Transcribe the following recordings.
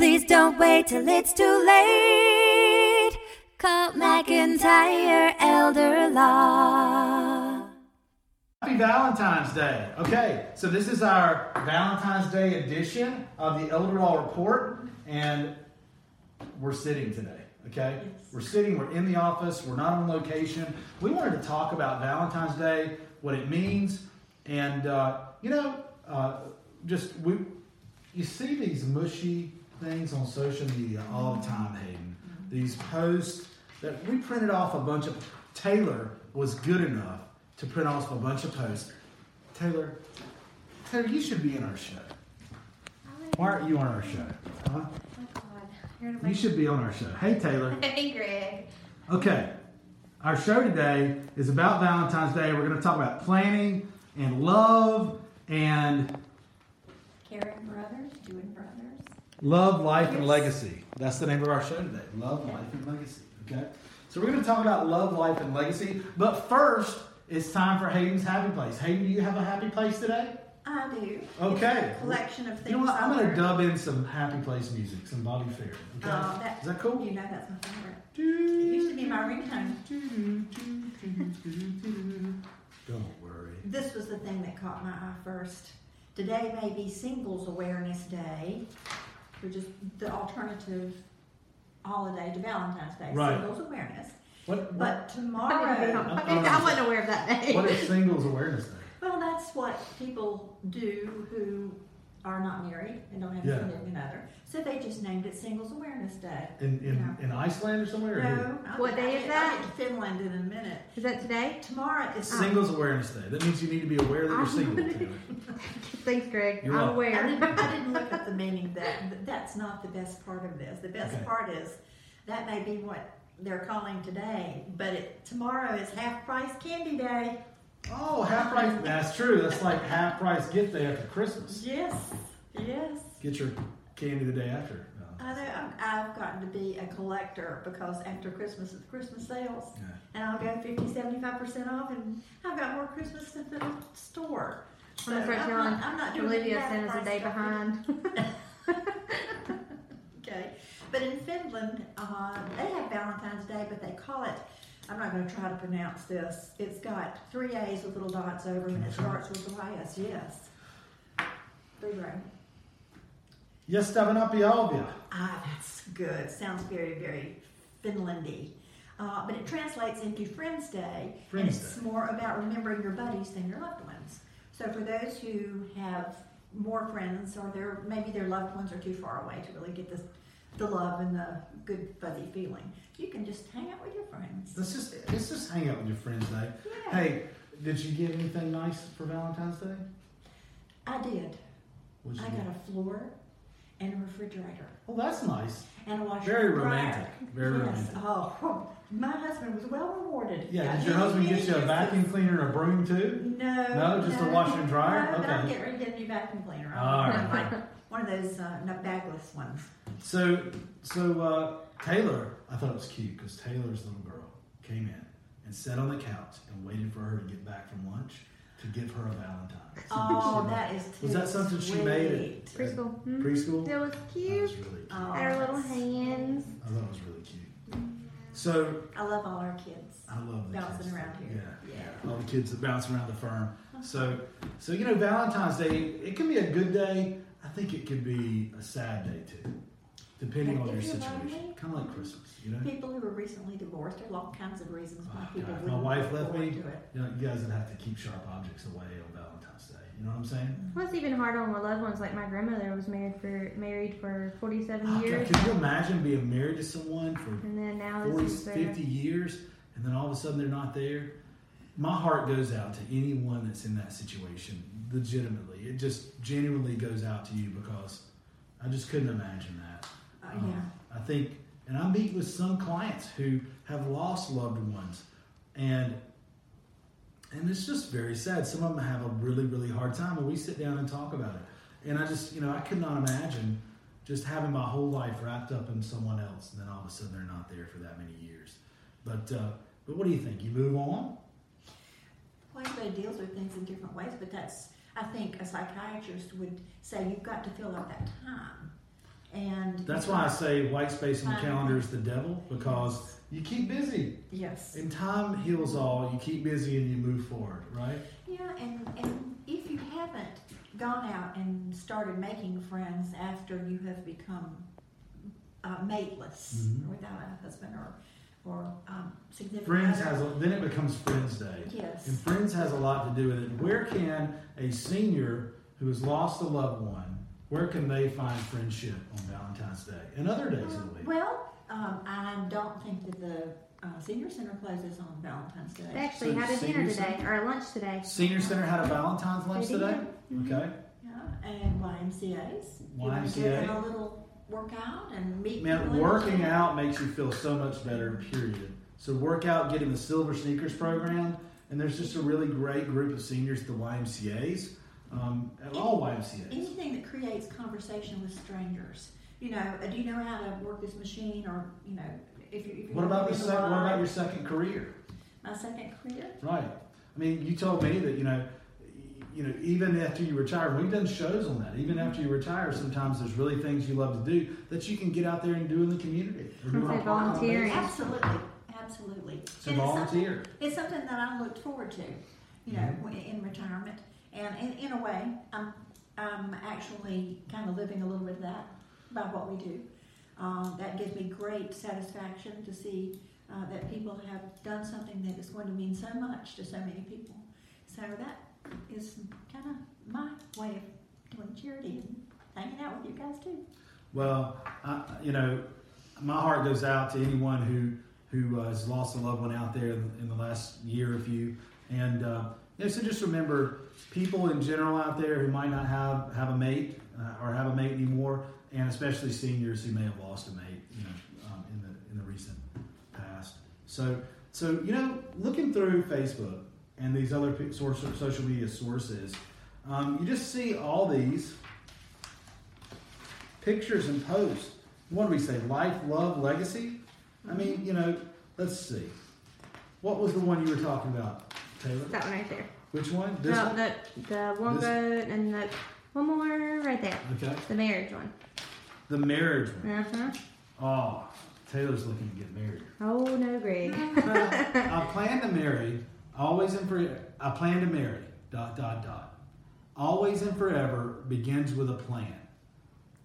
Please don't wait till it's too late. Call McIntyre Elder Law. Happy Valentine's Day. Okay, so this is our Valentine's Day edition of the Elder Law Report, and we're sitting today. Okay, we're sitting. We're in the office. We're not on location. We wanted to talk about Valentine's Day, what it means, and uh, you know, uh, just we. You see these mushy things on social media all the time, Hayden. These posts that we printed off a bunch of. Taylor was good enough to print off a bunch of posts. Taylor, Taylor, you should be in our show. Why aren't you on our show? Huh? Oh, you should be on our show. Hey, Taylor. Hey, Greg. Okay, our show today is about Valentine's Day. We're going to talk about planning and love and Caring doing Brothers. Love, life, and legacy. That's the name of our show today. Love, life, and legacy. Okay, so we're going to talk about love, life, and legacy. But first, it's time for Hayden's happy place. Hayden, do you have a happy place today? I do. Okay. Collection of things. You know what? I'm going to dub in some happy place music, some Bobby Fair. Okay, Oh, that- is that cool? You know that's my favorite. It used to be my ringtone. Don't worry. This was the thing that caught my eye first. Today may be Singles Awareness Day, which is the alternative holiday to Valentine's Day. Right. Singles Awareness. What? But what tomorrow, I wasn't aware of that day. what is Singles Awareness Day? well, that's what people do who are not married and don't have Yeah. a significant other. So they just named it Singles Awareness Day. In in, Yeah. in Iceland or somewhere? No, I'll What get- day is get- I'll that? get to Finland in a minute. Is that today? Tomorrow is ah. Singles Awareness Day. That means you need to be aware that you're single. Thanks, Greg. You're I'm welcome. I aware. didn't, I didn't look up the meaning of that. That's not the best part of this. The best Okay. part is that may be what they're calling today, but it, tomorrow is half price candy day. Oh, half price. That's true. That's like half price gift day after Christmas. Yes, yes. Get your candy the day after. No. I know. I'm, I've gotten to be a collector because after Christmas is Christmas sales, Yeah. and I'll go 50, 75 percent off, and I've got more Christmas stuff in the store. I'm gonna start I'm telling not, I'm not doing Olivia half Santa's a price day behind. Okay, but in Finland, uh, they have Valentine's Day, but they call it. I'm not going to try to pronounce this. It's got three A's with little dots over them, and it starts with the Y-S. Yes. Blue brain. Yes, Stavanapia. Ah, that's good. Sounds very, very Finlandy. Uh, but it translates into Friends Day, Friends and it's Day. more about remembering your buddies than your loved ones. So for those who have more friends, or their maybe their loved ones are too far away to really get this, the love and the good fuzzy feeling, you can just hang out with your friends. Let's just let's just hang out with your friends day. Yeah, Hey, did you get anything nice for Valentine's Day? I did. I get? got a floor and a refrigerator Oh, that's nice. and a washer. Very and dryer. romantic. Very yes. romantic. Oh, my husband was well rewarded. Yeah. Did your husband get you a vacuum cleaner and a broom too? No. No, just a washer and dryer? No, but I'm getting ready to get a new vacuum cleaner. All right. one of those uh, bagless ones. So, so uh, Taylor, I thought it was cute because Taylor's little girl came in and sat on the couch and waited for her to get back from lunch to give her a Valentine. Oh, that is too Was that something she made sweet. Preschool. Mhm. preschool. It was cute. That was cute. really cute. Oh, Had her little hands. I thought it was really cute. So I love all our kids. I love the Bouncing kids. around here. Yeah, Yeah. all the kids that bounce around the firm. So, so you know, Valentine's Day it can be a good day. I think it could be a sad day too, depending If on your situation. lonely, Kind of like Christmas, you know. People who are recently divorced, there are all kinds of reasons why Oh, people God, my wife left me. to it. You know, you guys would have to keep sharp objects away on Valentine's Day. You know what I'm saying? Mm-hmm. Well, it's even harder on my loved ones. Like my grandmother was married for married for 47 Oh, God, years, could you imagine being married to someone for and then now 40, this is their 50 years and then all of a sudden they're not there? My heart goes out to anyone that's in that situation, legitimately. It just genuinely goes out to you because I just couldn't imagine that. Um, yeah. I think, and I meet with some clients who have lost loved ones, and and it's just very sad. Some of them have a really, really hard time, and we sit down and talk about it. And I just, you know, I could not imagine just having my whole life wrapped up in someone else, and then all of a sudden they're not there for that many years. But uh, but what do you think? You move on? Well, everybody deals with things in different ways, but that's, I think, a psychiatrist would say you've got to fill out that time. And That's why I say white space on the calendar is the devil because you keep busy. yes, And time heals all. You keep busy and you move forward, right? yeah, and and if you haven't gone out and started making friends after you have become uh, mateless Mhm. without a husband or or um, significant Friends other, has a, then it becomes Friends Day. yes, And Friends has a lot to do with it. Where can a senior who has lost a loved one, where can they find friendship on Valentine's Day and other days of the week? Well, um, I don't think that the uh, senior center closes on Valentine's Day. They actually So had a dinner today center? or a lunch today. Senior Center had a Valentine's lunch They did. today. Mhm. Okay. Yeah, and YMCA's. You wanna YMCA. get a little workout and meet Man, people in working the- out makes you feel so much better, period. So work out, get in the Silver Sneakers program, and there's just a really great group of seniors at the YMCA's, um, at all YMCA's. Anything that creates conversation with strangers. You know, uh, do you know how to work this machine, or you know, if you. If you're What about the in sec- What about your second career? my second career? Right. I mean, you told me that you know, you know, even after you retire, we've done shows on that. Even after you retire, sometimes there's really things you love to do that you can get out there and do in the community. Or do I'd on say a part-time volunteering. Absolutely, absolutely. So And it's something- It's something that I looked forward to, you know, Mhm. in retirement. And in, in a way, I'm, I'm actually kind of living a little bit of that by what we do. Um, that gives me great satisfaction to see uh, that people have done something that is going to mean so much to so many people. So that is kind of my way of doing charity and hanging out with you guys too. Well, I, you know, my heart goes out to anyone who who uh, has lost a loved one out there in, in the last year or few, and uh, know, so just remember people in general out there who might not have have a mate uh, or have a mate anymore, and especially seniors who may have lost a mate, you know, um, in the in the recent past. So, so you know, looking through Facebook and these other source, social media sources, um, you just see all these pictures and posts. What do we say? Life, love, legacy? I mean, you know, let's see. What was the one you were talking about, Taylor? That one right there. Which one? This no, one? the the one This- goat and the one more right there. Okay. The marriage one. The marriage one. Uh huh. Oh, Taylor's looking to get married. Oh no, Greg. I plan to marry, always and forever. I plan to marry, dot, dot, dot. Always and forever begins with a plan.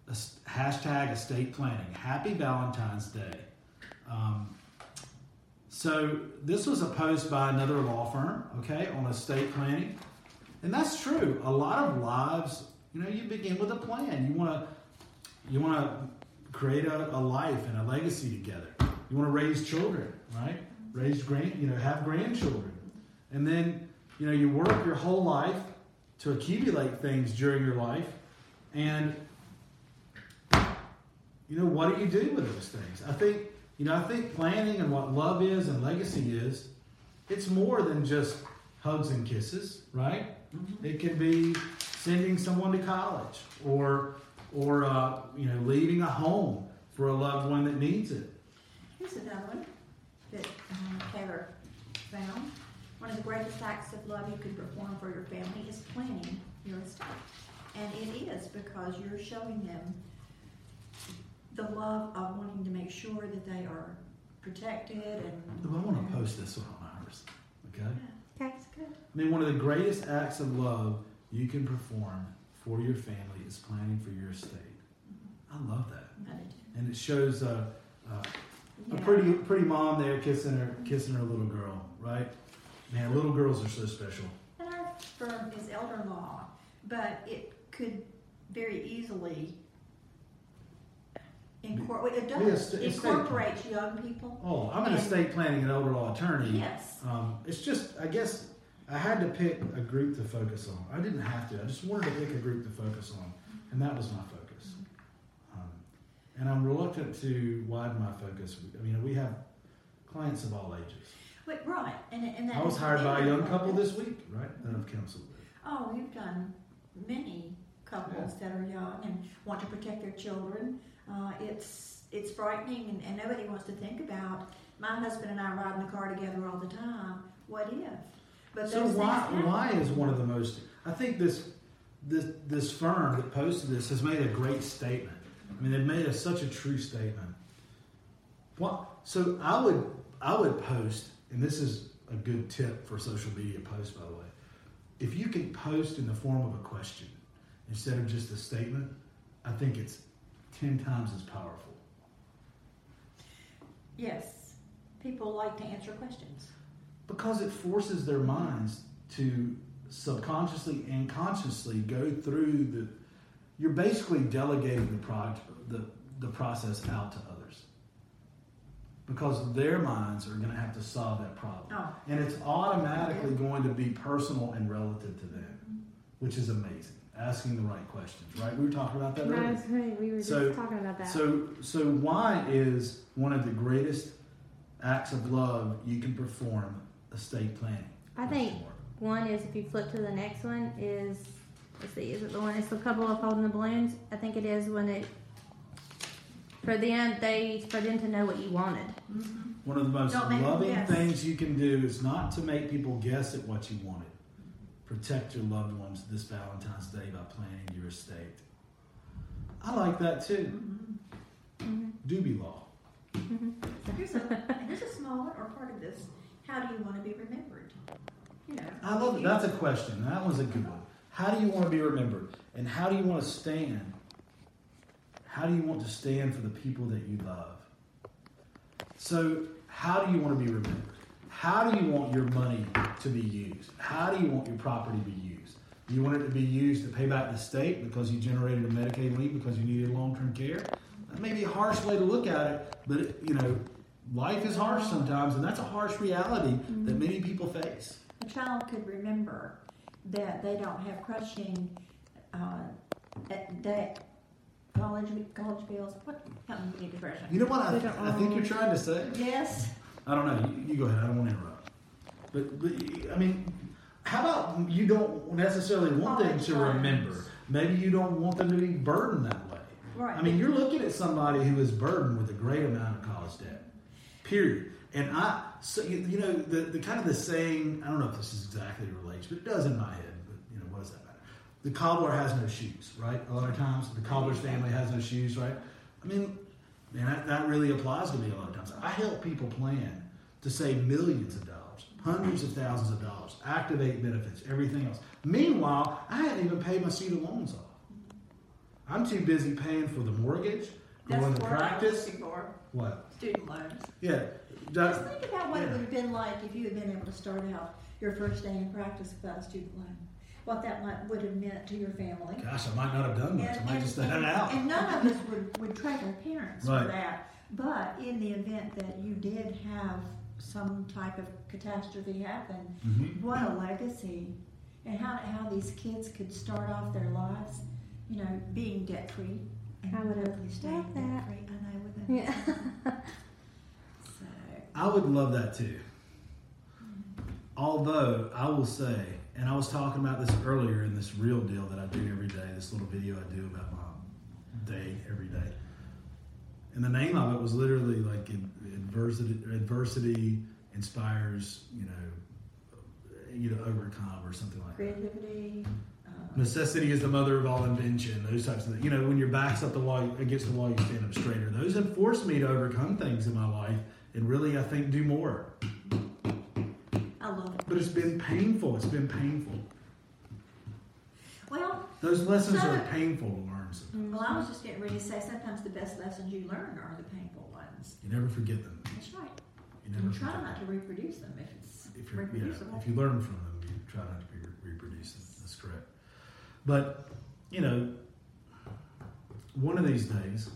A s- hashtag estate planning. Happy Valentine's Day. Um, so this was post by another law firm, okay, on estate planning. And that's true. A lot of lives, you know, you begin with a plan. You want to you want to create a, a life and a legacy together. You want to raise children, right? Raise grand, you know, have grandchildren, and then you know you work your whole life to accumulate things during your life, and you know what do you do with those things? I think you know I think planning and what love is and legacy is, it's more than just hugs and kisses, right? It can be sending someone to college or or uh, you know leaving a home for a loved one that needs it. Here's another one that um, Taylor found. One of the greatest acts of love you could perform for your family is planning your estate. And it is because you're showing them the love of wanting to make sure that they are protected and. I want to post this one on ours. Okay. Yeah, that's good. I mean, one of the greatest acts of love you can perform for your family is planning for your estate. I love that, I do and it shows uh, a Yeah. pretty pretty mom there kissing her kissing her little girl, right? Man, little girls are so special. And our firm is elder law, but it could very easily incorporate, it does, sta- estate incorporates young people. Oh, I'm an And- estate planning and elder law attorney. Yes. Um, it's just, I guess, I had to pick a group to focus on. I didn't have to. I just wanted to pick a group to focus on, and that was my focus. Um, and I'm reluctant to widen my focus. I mean, we have clients of all ages. Wait, right, and, and that. I was hired by a young couple this week, right? That I've counseled with. Oh, we've done many couples that are young and want to protect their children. Uh, it's it's frightening, and, and nobody wants to think about. My husband and I ride in the car together all the time. What if? But So why why is one of the most? I think this this this firm that posted this has made a great statement. I mean, they've made a, such a true statement. What? So I would I would post, and this is a good tip for social media posts, by the way. If you can post in the form of a question instead of just a statement, I think it's ten times as powerful. Yes, people like to answer questions. because it forces their minds to subconsciously and consciously go through the you're basically delegating the project the, the process out to others because their minds are going to have to solve that problem Oh, and it's automatically going to be personal and relative to them which is amazing asking the right questions right we were talking about that earlier That's right. We were just So- talking about that. so, so why is one of the greatest acts of love you can perform estate planning? I think one is if you flip to the next one is let's see, is it the one? It's the couple of holding the balloons. I think it is when it for them they for them to know what you wanted. Mm-hmm. One of the most Don't make them loving things you can do is not to make people guess at what you wanted. Protect your loved ones this Valentine's Day by planning your estate. I like that too. Mm-hmm. Doobie law. So here's a here's a small one or part of this. How do you want to be remembered? You know. I love if it. That's a question. That was a good one. How do you want to be remembered? And how do you want to stand? How do you want to stand for the people that you love? So, how do you want to be remembered? How do you want your money to be used? How do you want your property to be used? Do you want it to be used to pay back the state because you generated a Medicaid lien because you needed long term care? That may be a harsh way to look at it, but it, you know, life is harsh sometimes, and that's a harsh reality that many people face. a child could remember that they don't have crushing uh, debt, college college bills. What help me get depression? You know what I, I think you're trying to say? Yes. I don't know. You, you go ahead. I don't want to interrupt. But, but I mean, how about you don't necessarily want them to remember? Maybe you don't want them to be burdened that way. Right. I mean, you're looking at somebody who is burdened with a great amount of college debt. Period. And I, so you, you know, the, the kind of the saying. I don't know if this is exactly related, but it does in my head. But you know, what does that matter? The cobbler has no shoes, right? A lot of times, the cobbler's family has no shoes, right? I mean, man, that, that really applies to me a lot of times. I help people plan to save millions of dollars, hundreds of thousands of dollars, activate benefits, everything else. Meanwhile, I hadn't even paid my student loans off. I'm too busy paying for the mortgage, That's going to what I was practice. What? Student loans. Yeah. Just think about what it would have been like if you had been able to start out your first day in practice without a student loan. What that might would have meant to your family. Gosh, I might not have done much. I might just have had it out. and none of us would, would trade our parents Right. for that. But in the event that you did have some type of catastrophe happen, Mhm. what a legacy. And how, how these kids could start off their lives, you know, being debt free. I would have hopefully staying loved that. debt free. I know, wouldn't it? Yeah. So, I would love that too. Although I will say, and I was talking about this earlier in this real deal that I do every day, this little video I do about my day every day. And the name of it was literally like adversity, adversity inspires, you know, you to overcome or something like that. creativity. Uh, Necessity is the mother of all invention. Those types of things. You know, when your back's up the wall, against the wall, you stand up straighter. Those have forced me to overcome things in my life and really, I think, do more. I love it. But it's been painful. It's been painful. Well, Those lessons So- are painful to learn. So well, I was just getting ready to say sometimes the best lessons you learn are the painful ones. you never forget them. That's right. You never And try forget not them. to reproduce them if it's If, you're, yeah, if you learn from them, you try not to re- reproduce them. That's correct. But, you know, one of these days,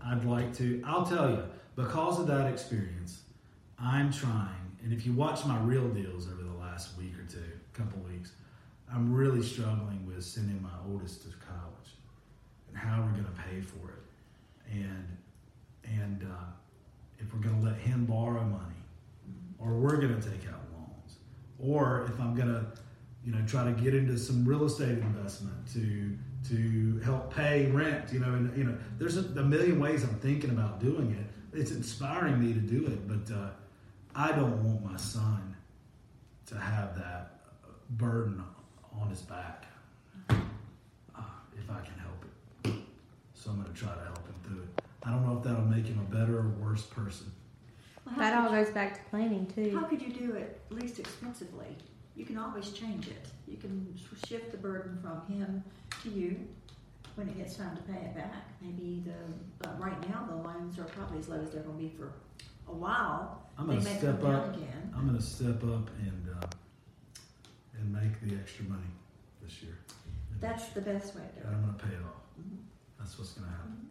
I'd like to, I'll tell you, because of that experience, I'm trying, and if you watch my real deals over the last week or two, couple weeks, I'm really struggling with sending my oldest to college and how we're going to pay for it. And, and uh, if we're going to let him borrow money, or we're going to take out loans, or if I'm going to, you know, try to get into some real estate investment to to help pay rent, you know, and you know, there's a, a million ways I'm thinking about doing it. It's inspiring me to do it, but uh, I don't want my son to have that burden on his back uh, if I can help it. so I'm going to try to help him through it. I don't know if that'll make him a better or worse person. Well, That all could goes back to planning too. How could you do it least expensively? You can always change it. You can shift the burden from him to you when it gets time to pay it back. Maybe the, uh, right now, the loans are probably as low as they're gonna be for a while. I'm They going to may step come down up. again. I'm going to step up and uh, and make the extra money this year. That's the best way to do it. I'm going to pay it off. Mhm. That's what's going to happen.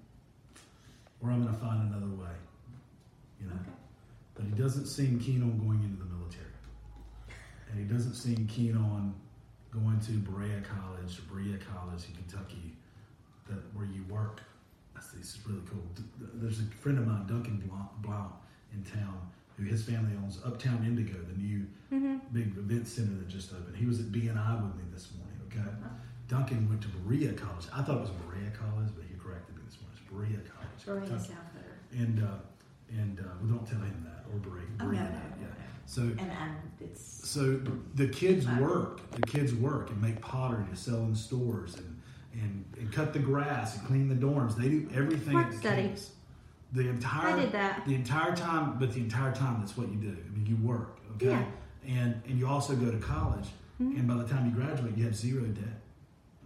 Or I'm going to find another way. You know. Okay. But he doesn't seem keen on going into the military. And he doesn't seem keen on going to Berea College Berea College in Kentucky, that where you work. That's this is really cool. D- There's a friend of mine, Duncan Blount, Blount in town, who his family owns Uptown Indigo, the new hmm big event center that just opened. He was at BNI with me this morning. Okay, Duncan went to Berea College. I thought it was Berea College, but he corrected me this morning. It's Berea College. Berea sounds better. And uh, and uh, well, don't tell him that or Berea. Oh, no, no, that, no, yeah. no. So And, and it's, so the kids Fine. work. The kids work and make pottery to sell in stores and and, and cut the grass and clean the dorms. They do everything. Work study. campus. The entire I did that. the entire time, but the entire time that's what you do. I mean, you work, okay, Yeah. and and you also go to college, Mhm. and by the time you graduate, you have zero debt.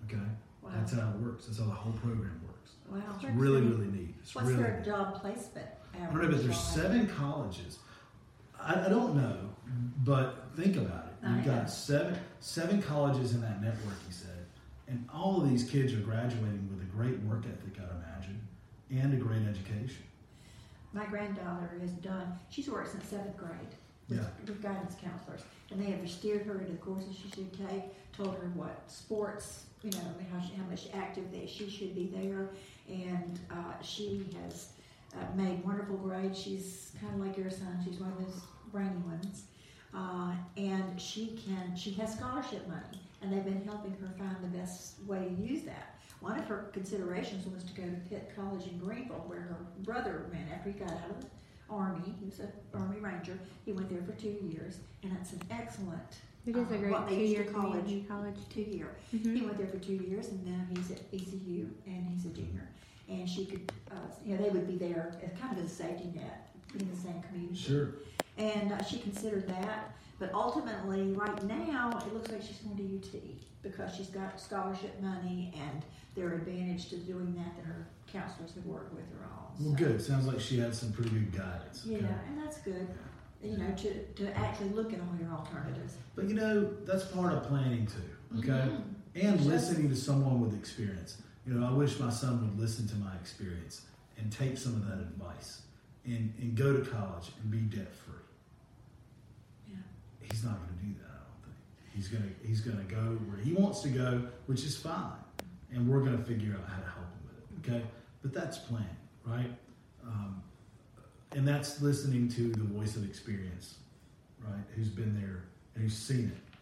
Okay, wow, that's how it works. That's how the whole program works. wow. It's Work really really neat. It's What's really their neat. job placement I don't know, but there's seven colleges. I, I don't know, but think about it. You've got seven seven colleges in that network. He said, and all of these kids are graduating with a great work ethic, I'd imagine, and a great education. My granddaughter is done, she's worked since seventh grade with, Yeah. with guidance counselors. And they have steered her into the courses she should take, told her what sports, you know, how, she, how much active that she should be there. And uh, she has uh, made wonderful grades. She's kind of like your son, she's one of those brainy ones. Uh, and she can, she has scholarship money, and they've been helping her find the best way to use that. One of her considerations was to go to Pitt College in Greenville, where her brother went after he got out of the Army. He was an Army Ranger. He went there for two years, and it's an excellent It is a uh, great what two-year to call it, community college. two year. Mhm. He went there for two years, and now he's at ECU, and he's a junior. And she could, uh, you know, they would be there as kind of a safety net, in the same community. Sure. And uh, she considered that, but ultimately, right now, it looks like she's going to UT because she's got scholarship money, and there are advantage to doing that that her counselors have worked with her on. Well, So, good. Sounds like she had some pretty good guidance. Yeah, okay? and that's good. You know, to, to actually look at all your alternatives. But you know, that's part of planning too. Okay. Mhm. and Sure. listening to someone with experience. You know, I wish my son would listen to my experience and take some of that advice and, and go to college and be debt free. He's not going to do that. I don't think he's going to he's going to go where he wants to go, which is fine, and we're going to figure out how to help him with it. Okay, but that's planning, right? Um, and that's listening to the voice of experience, right? Who's been there and who's seen it.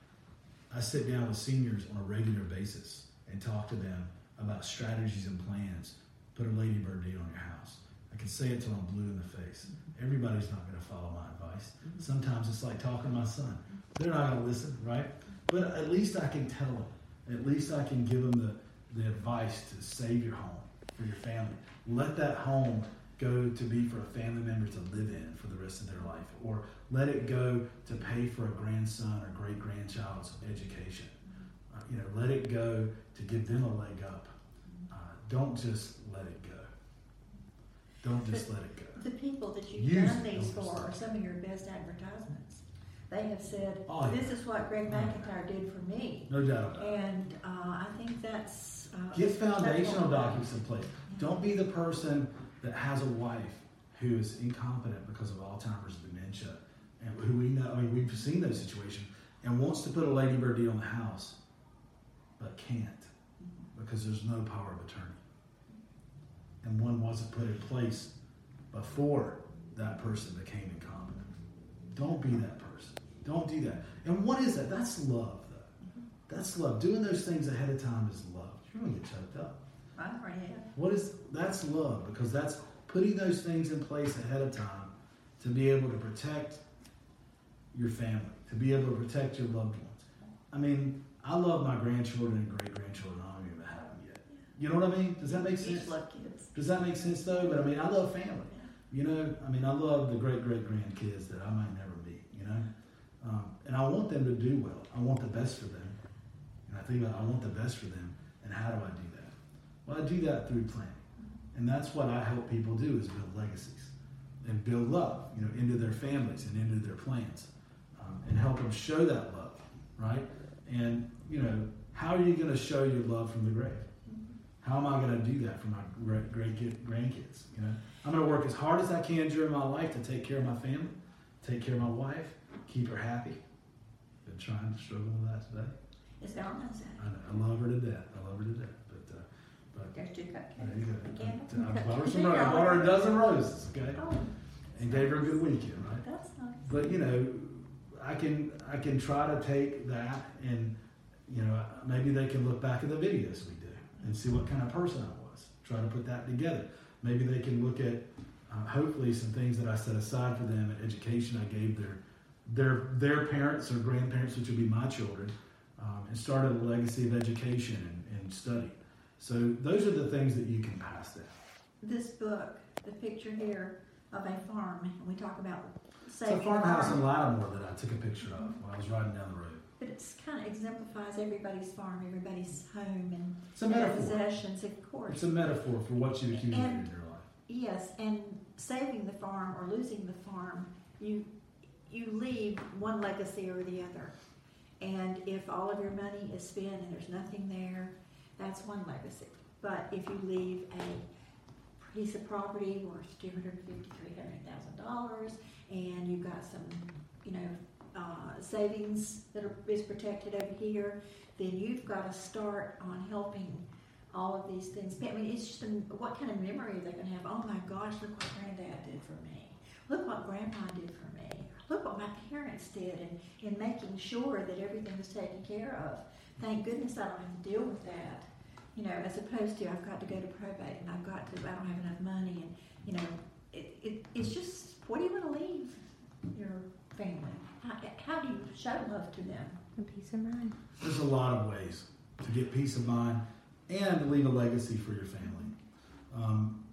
I sit down with seniors on a regular basis and talk to them about strategies and plans. Put a ladybird deed on your house. I can say it till I'm blue in the face. Everybody's not going to follow my advice. Sometimes it's like talking to my son. They're not going to listen, right? But at least I can tell them. At least I can give them the, the advice to save your home for your family. Let that home go to be for a family member to live in for the rest of their life, or let it go to pay for a grandson or great grandchild's education. Uh, you know, let it go to give them a leg up. Uh, don't just let it go. Don't just let it go. The people that you've Use done it, these don't for are some of your best advertisements. They have said, Oh, yeah. this is what Greg McIntyre did for me. No doubt about it. And uh, I think that's. Uh, Get foundational documents in place. Don't be the person that has a wife who is incompetent because of Alzheimer's dementia, and who we know. I mean, we've seen those situations, and wants to put a ladybird deed on the house, but can't because there's no power of attorney, and one wasn't put in place before that person became incompetent. Don't be that person. Don't do that. And what is that? That's love, though. Mm-hmm. That's love. Doing those things ahead of time is love. You're gonna get choked up. I already have. What is that's love because that's putting those things in place ahead of time to be able to protect your family, to be able to protect your loved ones. I mean, I love my grandchildren and great grandchildren. I don't even have them yet. You know what I mean? Does that make sense? love kids. Does that make sense though? But I mean, I love family. You know, I mean, I love the great great grandkids that I might never meet. You know, um, and I want them to do well. I want the best for them. And I think about I want the best for them. And how do I do that? Well, I do that through planning. And that's what I help people do is build legacies and build love, you know, into their families and into their plans, um, and help them show that love, right? And you know, how are you going to show your love from the grave? How am I going to do that for my great, great kid, grandkids? You know, I'm going to work as hard as I can during my life to take care of my family, take care of my wife, keep her happy. Been trying to struggle with that today. It's Valentine's Day. I, know, I love her to death. I love her to death. But uh, but There's two cupcakes. there you go. I bought her some roses. I bought her a dozen roses. Okay, Oh, and gave her a good weekend. Right. that's nice. But you know, I can I can try to take that and you know maybe they can look back at the videos we do and see what kind of person I was. Try to put that together. Maybe they can look at uh, hopefully some things that I set aside for them in education I gave their their their parents or grandparents, which would be my children, um, and started a legacy of education and, and study. So those are the things that you can pass down. This book, the picture here of a farm, and we talk about It's a farmhouse in farm. Lattimore that I took a picture of when I was riding down the road. But it's kind of exemplifies everybody's farm, everybody's home, and It's a their metaphor. possessions, of course. It's a metaphor for what you've accumulated in your life. Yes, and saving the farm or losing the farm, you you leave one legacy or the other. And if all of your money is spent and there's nothing there, that's one legacy. But if you leave a piece of property worth two hundred fifty, three hundred thousand dollars, and you've got some, you know, uh, savings that are, is protected over here, then you've got to start on helping all of these things. I mean, it's just a, what kind of memory are they going to have? Oh my gosh, look what granddad did for me. Look what grandma did for me. Look what my parents did in, in making sure that everything was taken care of. Thank goodness I don't have to deal with that. You know, as opposed to I've got to go to probate and I've got to, I don't have enough money and, you know, it, it, it's just, what do you want to leave your family? How, how do you show love to them? A peace of mind. There's a lot of ways to get peace of mind and to leave a legacy for your family. Um,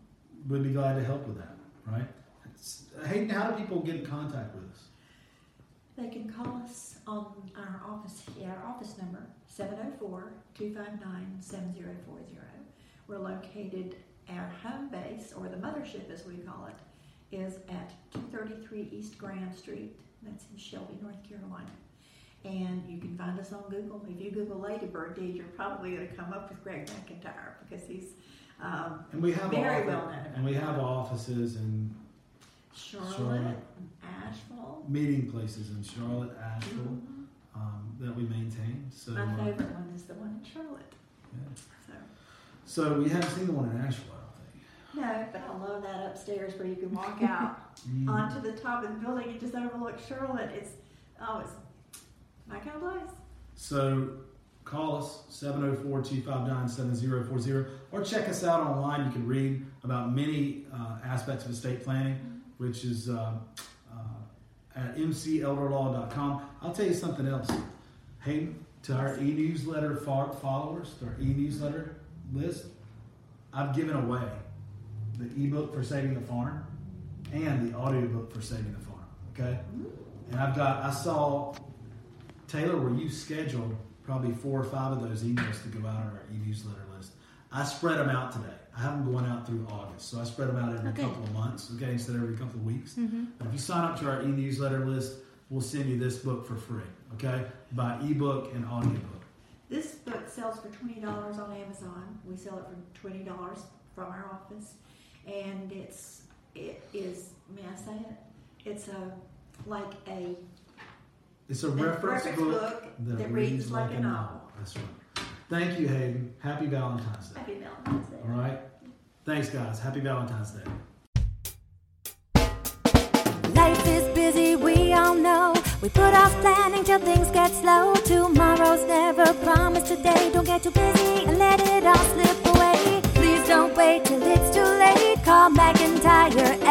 we'd be glad to help with that, right? It's, Hayden, how do people get in contact with us? They can call us on our office, yeah, our office number, 704-259-7040. We're located, our home base, or the mothership as we call it, is at 233 East Graham Street. That's in Shelby, North Carolina. And you can find us on Google. If you Google Ladybird Deed, you're probably going to come up with Greg McIntyre because he's um, And we have Very well known. and we have offices and Charlotte, Charlotte. Asheville. meeting places in Charlotte, Asheville um, that we maintain. So, My uh, favorite one is the one in Charlotte. yeah. So. so we haven't seen the one in Asheville, No, but I love that upstairs where you can walk out onto the top of the building and just overlook Charlotte. It's oh, it's my kind of place. So call us 704-259-7040 or check us out online. You can read about many uh, aspects of estate planning, which is uh, uh, at mcelderlaw.com. I'll tell you something else. Hayden, to our e-newsletter followers, to our e-newsletter list, I've given away the ebook for saving the farm and the audiobook for saving the farm. Okay? And I've got, I saw Taylor, where you scheduled probably four or five of those emails to go out on our e-newsletter list. I spread them out today. I have them going out through August, so I spread them out every Okay. couple of months, okay, instead of every couple of weeks. Mm-hmm. But if you sign up to our e-newsletter list, we'll send you this book for free, okay, by ebook and audiobook. This book sells for twenty dollars on Amazon. We sell it for twenty dollars from our office, and it's it is. May I say it? It's a like a It's a a reference, reference book, book that, that reads, reads like, like a a novel. That's right. Thank you, Hayden. Happy Valentine's Day. Happy Valentine's Day. All right. Thanks, guys. Happy Valentine's Day. Life is busy, we all know. We put off planning till things get slow. Tomorrow's never promised today. Don't get too busy and let it all slip away. Please don't wait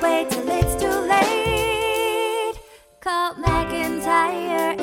Wait till it's too late. Call McIntyre